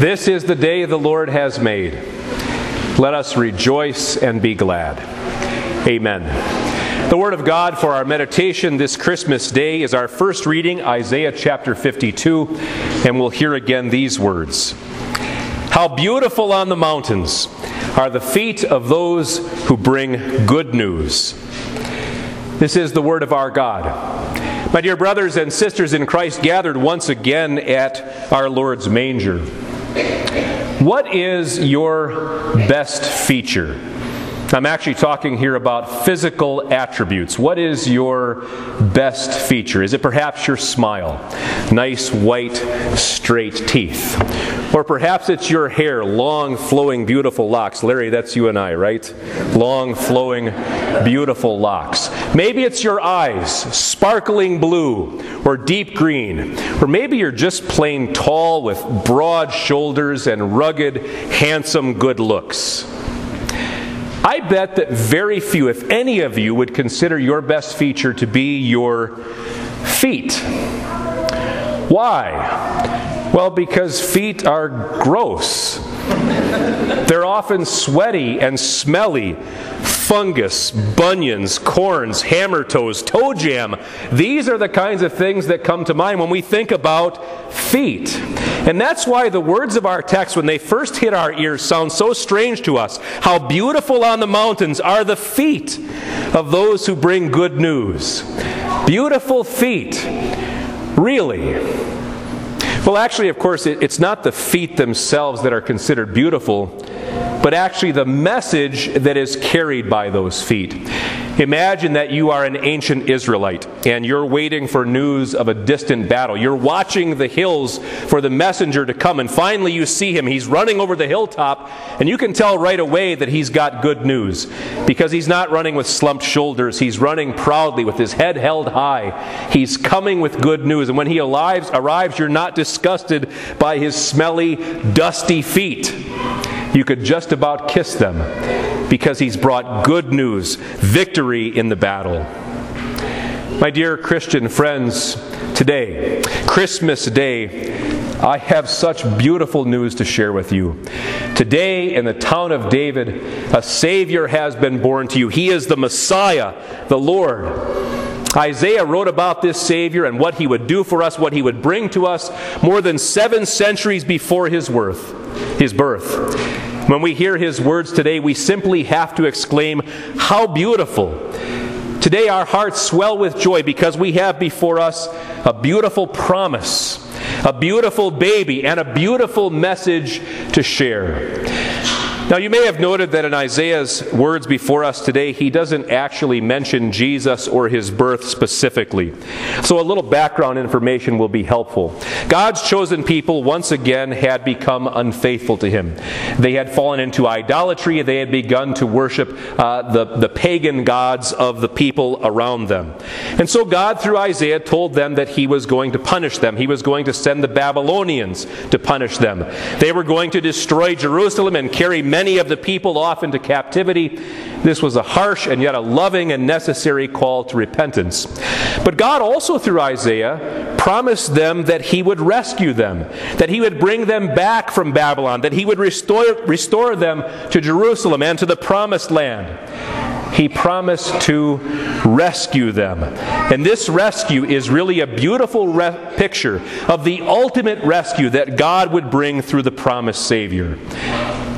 This is the day the Lord has made. Let us rejoice and be glad. Amen. The Word of God for our meditation this Christmas day is our first reading, Isaiah chapter 52, and we'll hear again these words How beautiful on the mountains are the feet of those who bring good news. This is the Word of our God. My dear brothers and sisters in Christ, gathered once again at our Lord's manger. What is your best feature? I'm actually talking here about physical attributes. What is your best feature? Is it perhaps your smile? Nice, white, straight teeth. Or perhaps it's your hair, long, flowing, beautiful locks. Larry, that's you and I, right? Long, flowing, beautiful locks. Maybe it's your eyes, sparkling blue or deep green. Or maybe you're just plain tall with broad shoulders and rugged, handsome good looks. I bet that very few, if any of you, would consider your best feature to be your feet. Why? Well, because feet are gross. They're often sweaty and smelly. Fungus, bunions, corns, hammer toes, toe jam. These are the kinds of things that come to mind when we think about feet. And that's why the words of our text, when they first hit our ears, sound so strange to us. How beautiful on the mountains are the feet of those who bring good news. Beautiful feet. Really? Well, actually, of course, it, it's not the feet themselves that are considered beautiful, but actually the message that is carried by those feet. Imagine that you are an ancient Israelite and you're waiting for news of a distant battle. You're watching the hills for the messenger to come, and finally you see him. He's running over the hilltop, and you can tell right away that he's got good news because he's not running with slumped shoulders. He's running proudly with his head held high. He's coming with good news, and when he arrives, arrives you're not disgusted by his smelly, dusty feet. You could just about kiss them because he's brought good news, victory in the battle. My dear Christian friends, today, Christmas Day, I have such beautiful news to share with you. Today, in the town of David, a Savior has been born to you. He is the Messiah, the Lord. Isaiah wrote about this Savior and what he would do for us, what he would bring to us more than seven centuries before his, worth, his birth. When we hear his words today, we simply have to exclaim, How beautiful! Today, our hearts swell with joy because we have before us a beautiful promise, a beautiful baby, and a beautiful message to share. Now, you may have noted that in Isaiah's words before us today, he doesn't actually mention Jesus or his birth specifically. So, a little background information will be helpful. God's chosen people once again had become unfaithful to him. They had fallen into idolatry, they had begun to worship uh, the, the pagan gods of the people around them. And so, God, through Isaiah, told them that he was going to punish them. He was going to send the Babylonians to punish them. They were going to destroy Jerusalem and carry many many of the people off into captivity. This was a harsh and yet a loving and necessary call to repentance. But God also, through Isaiah, promised them that He would rescue them, that He would bring them back from Babylon, that He would restore, restore them to Jerusalem and to the promised land. He promised to rescue them. And this rescue is really a beautiful re- picture of the ultimate rescue that God would bring through the promised Savior.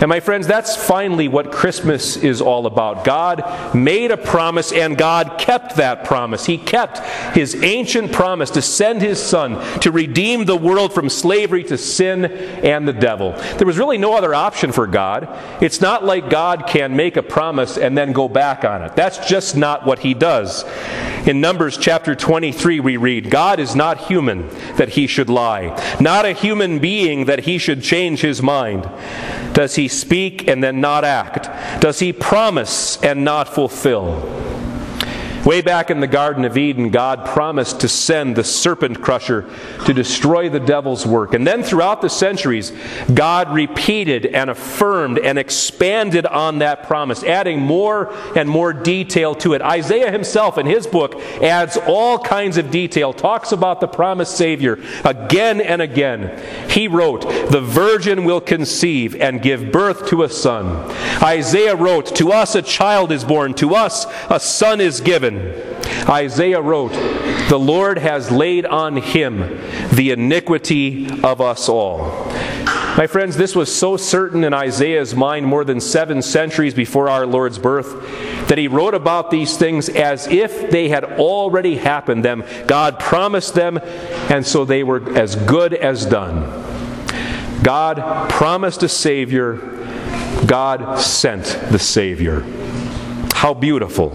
And my friends, that's finally what Christmas is all about. God made a promise and God kept that promise. He kept his ancient promise to send his son to redeem the world from slavery to sin and the devil. There was really no other option for God. It's not like God can make a promise and then go back on it. That's just not what he does. In Numbers chapter 23, we read, God is not human that he should lie, not a human being that he should change his mind. Does he speak and then not act? Does he promise and not fulfill? Way back in the Garden of Eden, God promised to send the serpent crusher to destroy the devil's work. And then throughout the centuries, God repeated and affirmed and expanded on that promise, adding more and more detail to it. Isaiah himself, in his book, adds all kinds of detail, talks about the promised Savior again and again. He wrote, The virgin will conceive and give birth to a son. Isaiah wrote, To us a child is born, to us a son is given. Isaiah wrote, The Lord has laid on him the iniquity of us all. My friends, this was so certain in Isaiah's mind more than seven centuries before our Lord's birth that he wrote about these things as if they had already happened. Them God promised them, and so they were as good as done. God promised a Savior, God sent the Savior. How beautiful.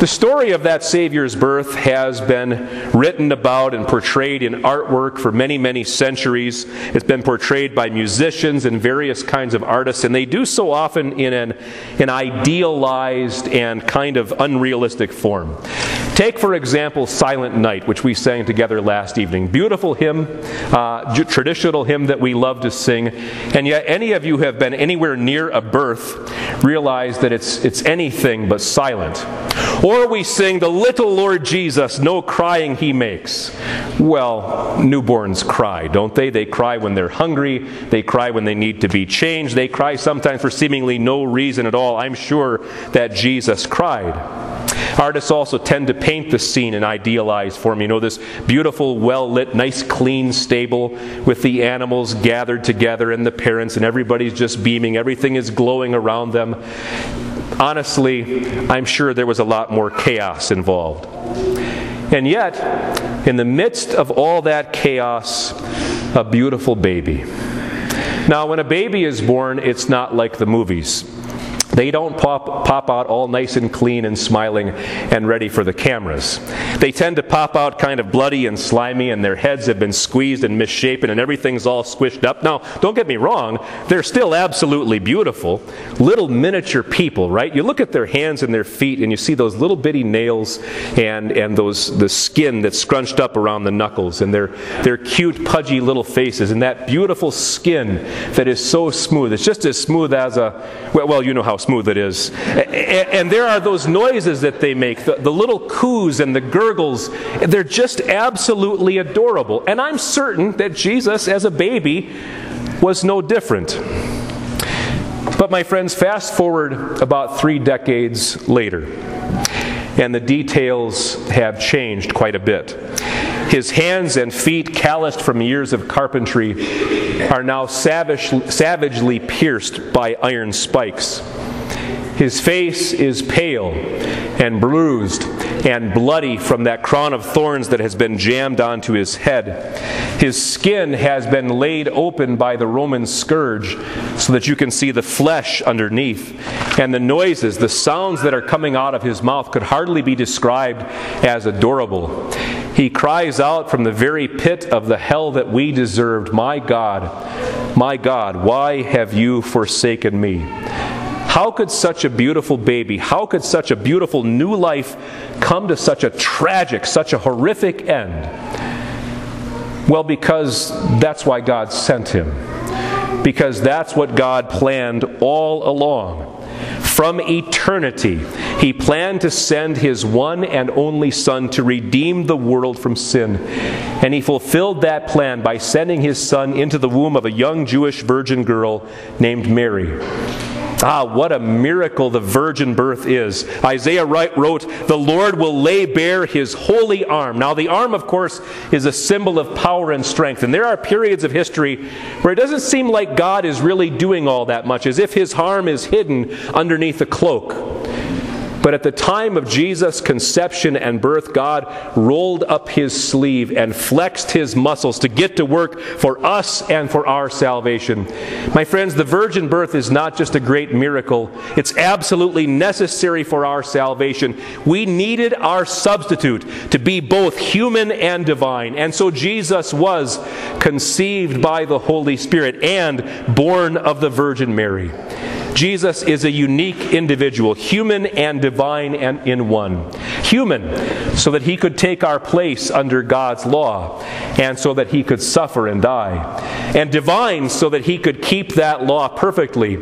The story of that Savior's birth has been written about and portrayed in artwork for many, many centuries. It's been portrayed by musicians and various kinds of artists, and they do so often in an, an idealized and kind of unrealistic form. Take, for example, Silent Night, which we sang together last evening. Beautiful hymn, uh, traditional hymn that we love to sing, and yet any of you who have been anywhere near a birth realize that it's, it's anything but silent. Or we sing, The little Lord Jesus, no crying he makes. Well, newborns cry, don't they? They cry when they're hungry, they cry when they need to be changed, they cry sometimes for seemingly no reason at all. I'm sure that Jesus cried. Artists also tend to paint the scene in idealized form. You know, this beautiful, well lit, nice, clean stable with the animals gathered together and the parents, and everybody's just beaming. Everything is glowing around them. Honestly, I'm sure there was a lot more chaos involved. And yet, in the midst of all that chaos, a beautiful baby. Now, when a baby is born, it's not like the movies. They don't pop, pop out all nice and clean and smiling and ready for the cameras. They tend to pop out kind of bloody and slimy, and their heads have been squeezed and misshapen, and everything's all squished up. Now, don't get me wrong, they're still absolutely beautiful. Little miniature people, right? You look at their hands and their feet, and you see those little bitty nails and, and those, the skin that's scrunched up around the knuckles, and their, their cute, pudgy little faces, and that beautiful skin that is so smooth. It's just as smooth as a, well, well you know how smooth it is. And there are those noises that they make, the, the little coos and the gurgles. They're just absolutely adorable. And I'm certain that Jesus, as a baby, was no different. But, my friends, fast forward about three decades later, and the details have changed quite a bit. His hands and feet, calloused from years of carpentry, are now savage, savagely pierced by iron spikes. His face is pale and bruised and bloody from that crown of thorns that has been jammed onto his head. His skin has been laid open by the Roman scourge so that you can see the flesh underneath. And the noises, the sounds that are coming out of his mouth could hardly be described as adorable. He cries out from the very pit of the hell that we deserved, My God, my God, why have you forsaken me? How could such a beautiful baby, how could such a beautiful new life come to such a tragic, such a horrific end? Well, because that's why God sent him. Because that's what God planned all along. From eternity, He planned to send His one and only Son to redeem the world from sin. And He fulfilled that plan by sending His Son into the womb of a young Jewish virgin girl named Mary. Ah, what a miracle the virgin birth is. Isaiah wrote, The Lord will lay bare his holy arm. Now, the arm, of course, is a symbol of power and strength. And there are periods of history where it doesn't seem like God is really doing all that much, as if his arm is hidden underneath a cloak. But at the time of Jesus' conception and birth, God rolled up his sleeve and flexed his muscles to get to work for us and for our salvation. My friends, the virgin birth is not just a great miracle, it's absolutely necessary for our salvation. We needed our substitute to be both human and divine. And so Jesus was conceived by the Holy Spirit and born of the Virgin Mary. Jesus is a unique individual, human and divine and in one. human, so that he could take our place under God's law, and so that he could suffer and die, and divine, so that he could keep that law perfectly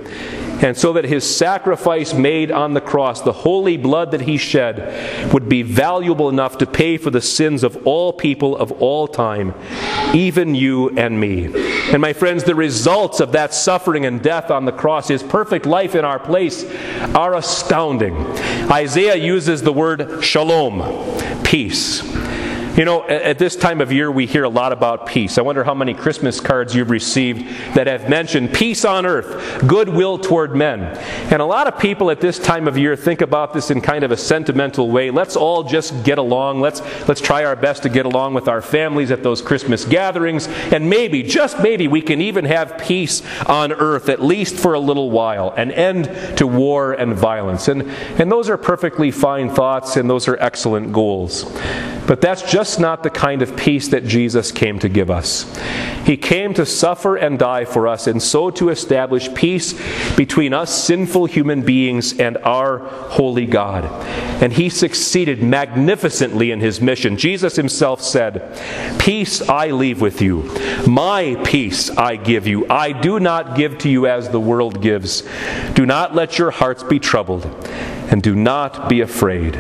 and so that his sacrifice made on the cross, the holy blood that he shed, would be valuable enough to pay for the sins of all people of all time, even you and me. And my friends, the results of that suffering and death on the cross, his perfect life in our place, are astounding. Isaiah uses the word shalom, peace. You know, at this time of year, we hear a lot about peace. I wonder how many Christmas cards you've received that have mentioned peace on earth, goodwill toward men. And a lot of people at this time of year think about this in kind of a sentimental way. Let's all just get along. Let's, let's try our best to get along with our families at those Christmas gatherings. And maybe, just maybe, we can even have peace on earth, at least for a little while, an end to war and violence. And, and those are perfectly fine thoughts, and those are excellent goals. But that's just not the kind of peace that Jesus came to give us. He came to suffer and die for us, and so to establish peace between us sinful human beings and our holy God. And he succeeded magnificently in his mission. Jesus himself said, Peace I leave with you, my peace I give you. I do not give to you as the world gives. Do not let your hearts be troubled, and do not be afraid.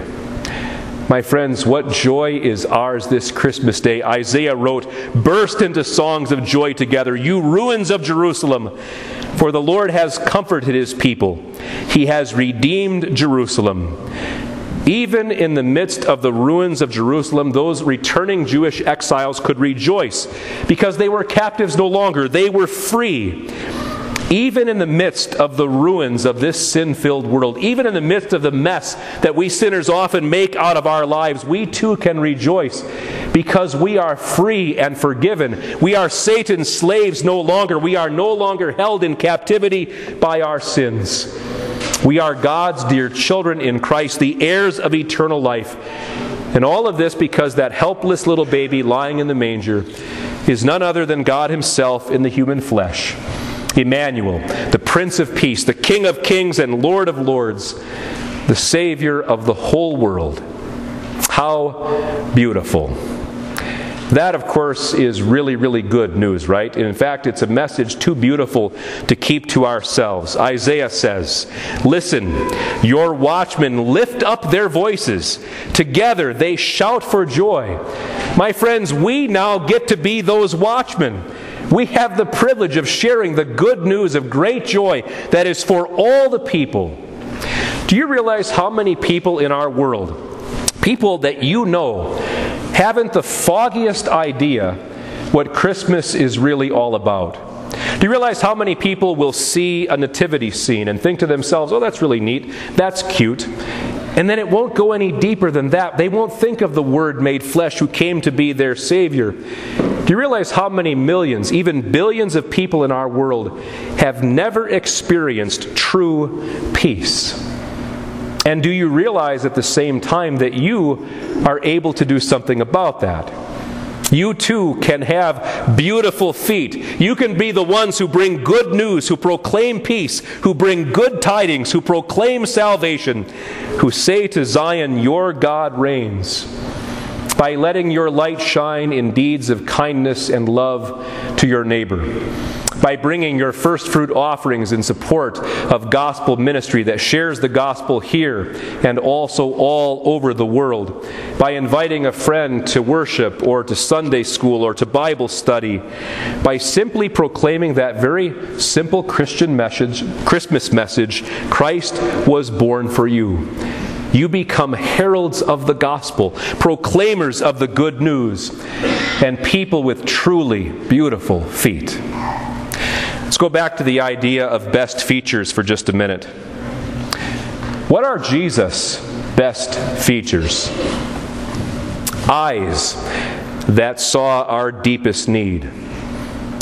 My friends, what joy is ours this Christmas day. Isaiah wrote, Burst into songs of joy together, you ruins of Jerusalem. For the Lord has comforted his people, he has redeemed Jerusalem. Even in the midst of the ruins of Jerusalem, those returning Jewish exiles could rejoice because they were captives no longer. They were free even in the midst of the ruins of this sin filled world, even in the midst of the mess that we sinners often make out of our lives, we too can rejoice because we are free and forgiven. We are Satan's slaves no longer. We are no longer held in captivity by our sins. We are God's dear children in Christ, the heirs of eternal life. And all of this because that helpless little baby lying in the manger is none other than God Himself in the human flesh. Emmanuel, the Prince of Peace, the King of Kings and Lord of Lords, the Savior of the whole world. How beautiful. That, of course, is really, really good news, right? in fact, it's a message too beautiful to keep to ourselves. Isaiah says, Listen, your watchmen lift up their voices. Together they shout for joy. My friends, we now get to be those watchmen. We have the privilege of sharing the good news of great joy that is for all the people. Do you realize how many people in our world, people that you know, haven't the foggiest idea what Christmas is really all about? Do you realize how many people will see a nativity scene and think to themselves, oh, that's really neat, that's cute, and then it won't go any deeper than that. They won't think of the Word made flesh who came to be their Savior. Do you realize how many millions, even billions of people in our world have never experienced true peace? And do you realize at the same time that you are able to do something about that? You too can have beautiful feet. You can be the ones who bring good news, who proclaim peace, who bring good tidings, who proclaim salvation, who say to Zion, Your God reigns by letting your light shine in deeds of kindness and love to your neighbor, by bringing your first fruit offerings in support of gospel ministry that shares the gospel here and also all over the world, by inviting a friend to worship or to Sunday school or to Bible study, by simply proclaiming that very simple Christian message, Christmas message Christ was born for you. You become heralds of the gospel, proclaimers of the good news, and people with truly beautiful feet. Let's go back to the idea of best features for just a minute. What are Jesus' best features? Eyes that saw our deepest need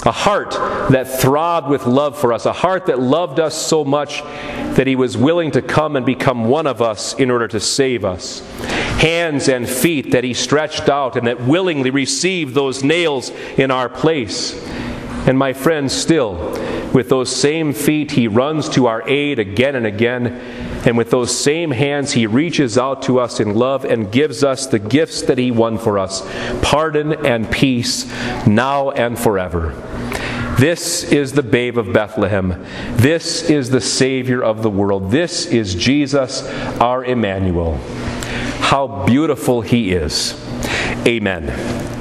a heart that throbbed with love for us, a heart that loved us so much that he was willing to come and become one of us in order to save us. Hands and feet that he stretched out and that willingly received those nails in our place. And my friends, still, with those same feet, he runs to our aid again and again And with those same hands, He reaches out to us in love and gives us the gifts that He won for us pardon and peace now and forever. This is the babe of Bethlehem. This is the Savior of the world. This is Jesus, our Emmanuel. How beautiful He is. Amen.